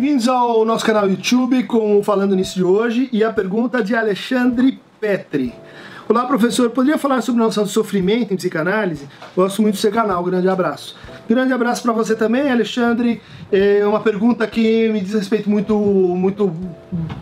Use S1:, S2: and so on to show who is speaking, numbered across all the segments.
S1: Bem-vindos ao nosso canal YouTube com o Falando Nisso de hoje e a pergunta de Alexandre Petri. Olá, professor, poderia falar sobre a noção de sofrimento em psicanálise? Gosto muito do seu canal, grande abraço. Grande abraço para você também, Alexandre. É uma pergunta que me diz respeito muito, muito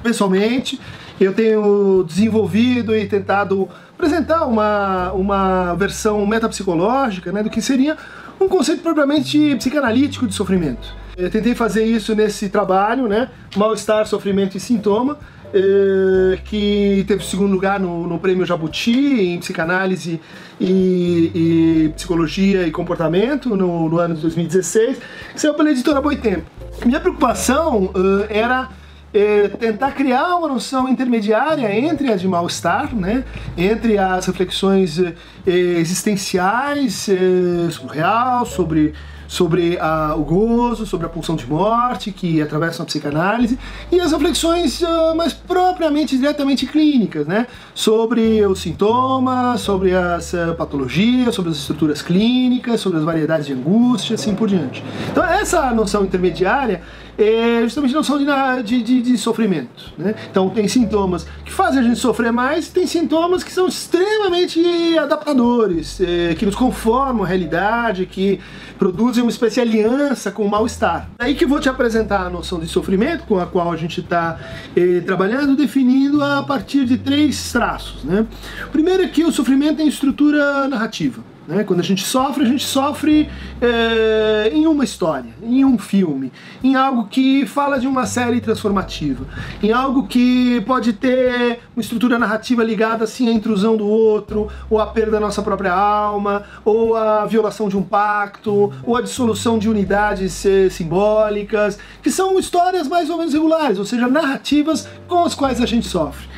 S1: pessoalmente. Eu tenho desenvolvido e tentado apresentar uma, uma versão metapsicológica né, do que seria um conceito propriamente psicanalítico de sofrimento. Eu tentei fazer isso nesse trabalho, né? Mal-estar, sofrimento e sintoma, eh, que teve segundo lugar no, no prêmio Jabuti em psicanálise e, e psicologia e comportamento no, no, ano de 2016, que saiu pela editora Boitempo. Minha preocupação uh, era é, tentar criar uma noção intermediária entre a de mal-estar, né, entre as reflexões é, existenciais é, sobre o real, sobre sobre o gozo, sobre a pulsão de morte que atravessam a psicanálise e as reflexões uh, mais propriamente, diretamente clínicas, né? Sobre os sintomas, sobre as uh, patologias, sobre as estruturas clínicas, sobre as variedades de angústia, assim por diante. Então essa noção intermediária é justamente a noção de, de, de, sofrimento. Né? Então tem sintomas que fazem a gente sofrer mais, tem sintomas que são extremamente adaptadores, é, que nos conformam à realidade, que produzem uma espécie de aliança com o mal-estar. Aí que eu vou te apresentar a noção de sofrimento, com a qual a gente está é, trabalhando, definindo a partir de três traços. Né? O primeiro é que o sofrimento tem estrutura narrativa. Né? Quando a gente sofre, a gente sofre é, em uma história, em um filme, em algo que fala de uma série transformativa, em algo que pode ter uma estrutura narrativa ligada assim à intrusão do outro, ou à perda da nossa própria alma, ou à violação de um pacto, ou à dissolução de unidades é, simbólicas, que são histórias mais ou menos regulares, ou seja, narrativas com as quais a gente sofre.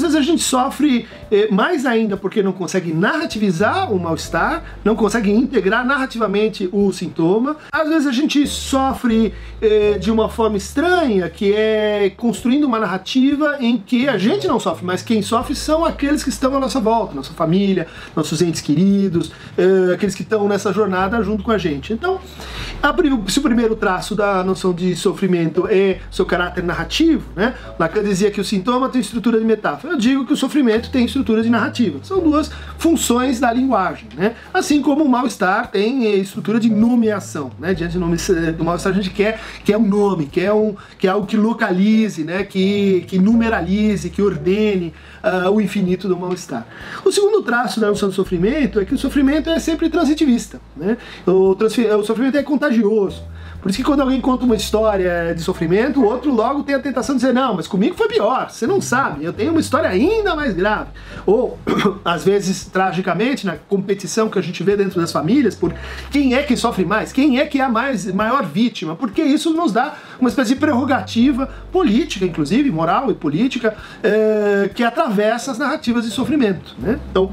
S1: Às vezes a gente sofre eh, mais ainda porque não consegue narrativizar o mal-estar, não consegue integrar narrativamente o sintoma. Às vezes a gente sofre eh, de uma forma estranha, que é construindo uma narrativa em que a gente não sofre, mas quem sofre são aqueles que estão à nossa volta, nossa família, nossos entes queridos, eh, aqueles que estão nessa jornada junto com a gente. Então, se o primeiro traço da noção de sofrimento é seu caráter narrativo, né? Lacan dizia que o sintoma tem estrutura de metáfora. Eu digo que o sofrimento tem estrutura de narrativa. São duas funções da linguagem, né? Assim como o mal-estar tem estrutura de nomeação, né? Diante do, nome, do mal-estar a gente quer, quer um nome, quer, um, quer algo que localize, né? Que, que numeralize, que ordene uh, o infinito do mal-estar. O segundo traço da noção do sofrimento é que o sofrimento é sempre transitivista, né? O, o sofrimento é contagioso. Por isso que quando alguém conta uma história de sofrimento, o outro logo tem a tentação de dizer, não, mas comigo foi pior, você não sabe, eu tenho uma história ainda mais grave. Ou, às vezes, tragicamente, na competição que a gente vê dentro das famílias, por quem é que sofre mais, quem é que é a mais, maior vítima, porque isso nos dá uma espécie de prerrogativa política, inclusive, moral e política, é, que atravessa as narrativas de sofrimento. Né? Então,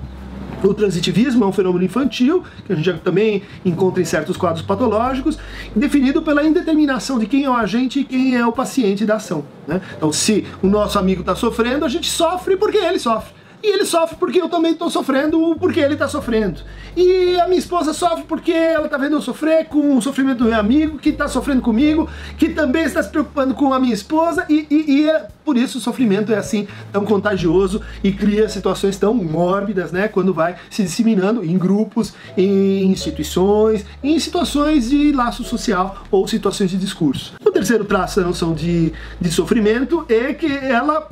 S1: o transitivismo é um fenômeno infantil, que a gente também encontra em certos quadros patológicos, definido pela indeterminação de quem é o agente e quem é o paciente da ação. Né? Então, se o nosso amigo está sofrendo, a gente sofre porque ele sofre. E ele sofre porque eu também estou sofrendo, porque ele está sofrendo. E a minha esposa sofre porque ela está vendo eu sofrer com o sofrimento do meu amigo, que está sofrendo comigo, que também está se preocupando com a minha esposa, e, e, e é por isso o sofrimento é assim tão contagioso e cria situações tão mórbidas, né? Quando vai se disseminando em grupos, em instituições, em situações de laço social ou situações de discurso. O terceiro traço da noção de, de sofrimento é que ela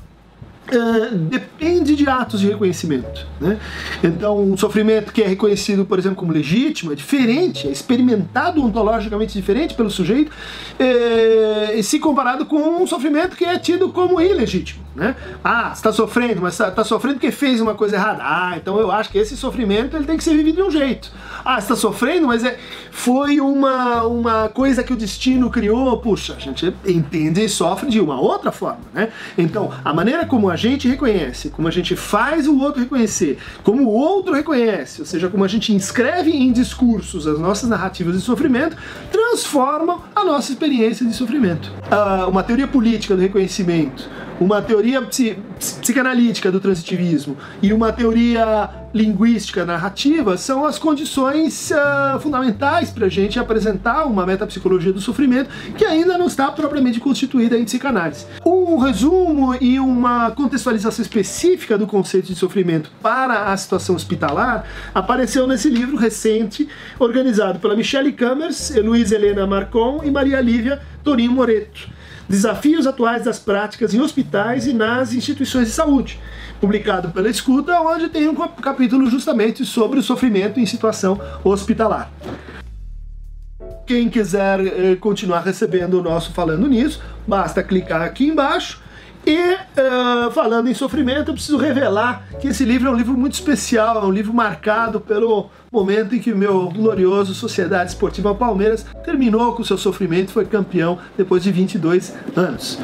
S1: Uh, depende de atos de reconhecimento. Né? Então, um sofrimento que é reconhecido, por exemplo, como legítimo, é diferente, é experimentado ontologicamente diferente pelo sujeito, é, se comparado com um sofrimento que é tido como ilegítimo. Né? Ah, está sofrendo, mas está tá sofrendo porque fez uma coisa errada. Ah, então eu acho que esse sofrimento ele tem que ser vivido de um jeito. Ah, está sofrendo, mas é, foi uma, uma coisa que o destino criou. Puxa, a gente entende e sofre de uma outra forma. Né? Então, a maneira como a gente reconhece, como a gente faz o outro reconhecer, como o outro reconhece, ou seja, como a gente inscreve em discursos as nossas narrativas de sofrimento, transformam a nossa experiência de sofrimento. Ah, uma teoria política do reconhecimento uma teoria psicanalítica do transitivismo e uma teoria linguística narrativa são as condições uh, fundamentais para a gente apresentar uma metapsicologia do sofrimento que ainda não está propriamente constituída em psicanálise. Um resumo e uma contextualização específica do conceito de sofrimento para a situação hospitalar apareceu nesse livro recente, organizado pela Michelle Cammers, Luiz Helena Marcon e Maria Lívia Torinho Moreto. Desafios atuais das práticas em hospitais e nas instituições de saúde, publicado pela Escuta, onde tem um capítulo justamente sobre o sofrimento em situação hospitalar. Quem quiser eh, continuar recebendo o nosso Falando Nisso, basta clicar aqui embaixo e uh, falando em sofrimento, eu preciso revelar que esse livro é um livro muito especial, é um livro marcado pelo momento em que o meu glorioso Sociedade Esportiva Palmeiras terminou com seu sofrimento e foi campeão depois de 22 anos.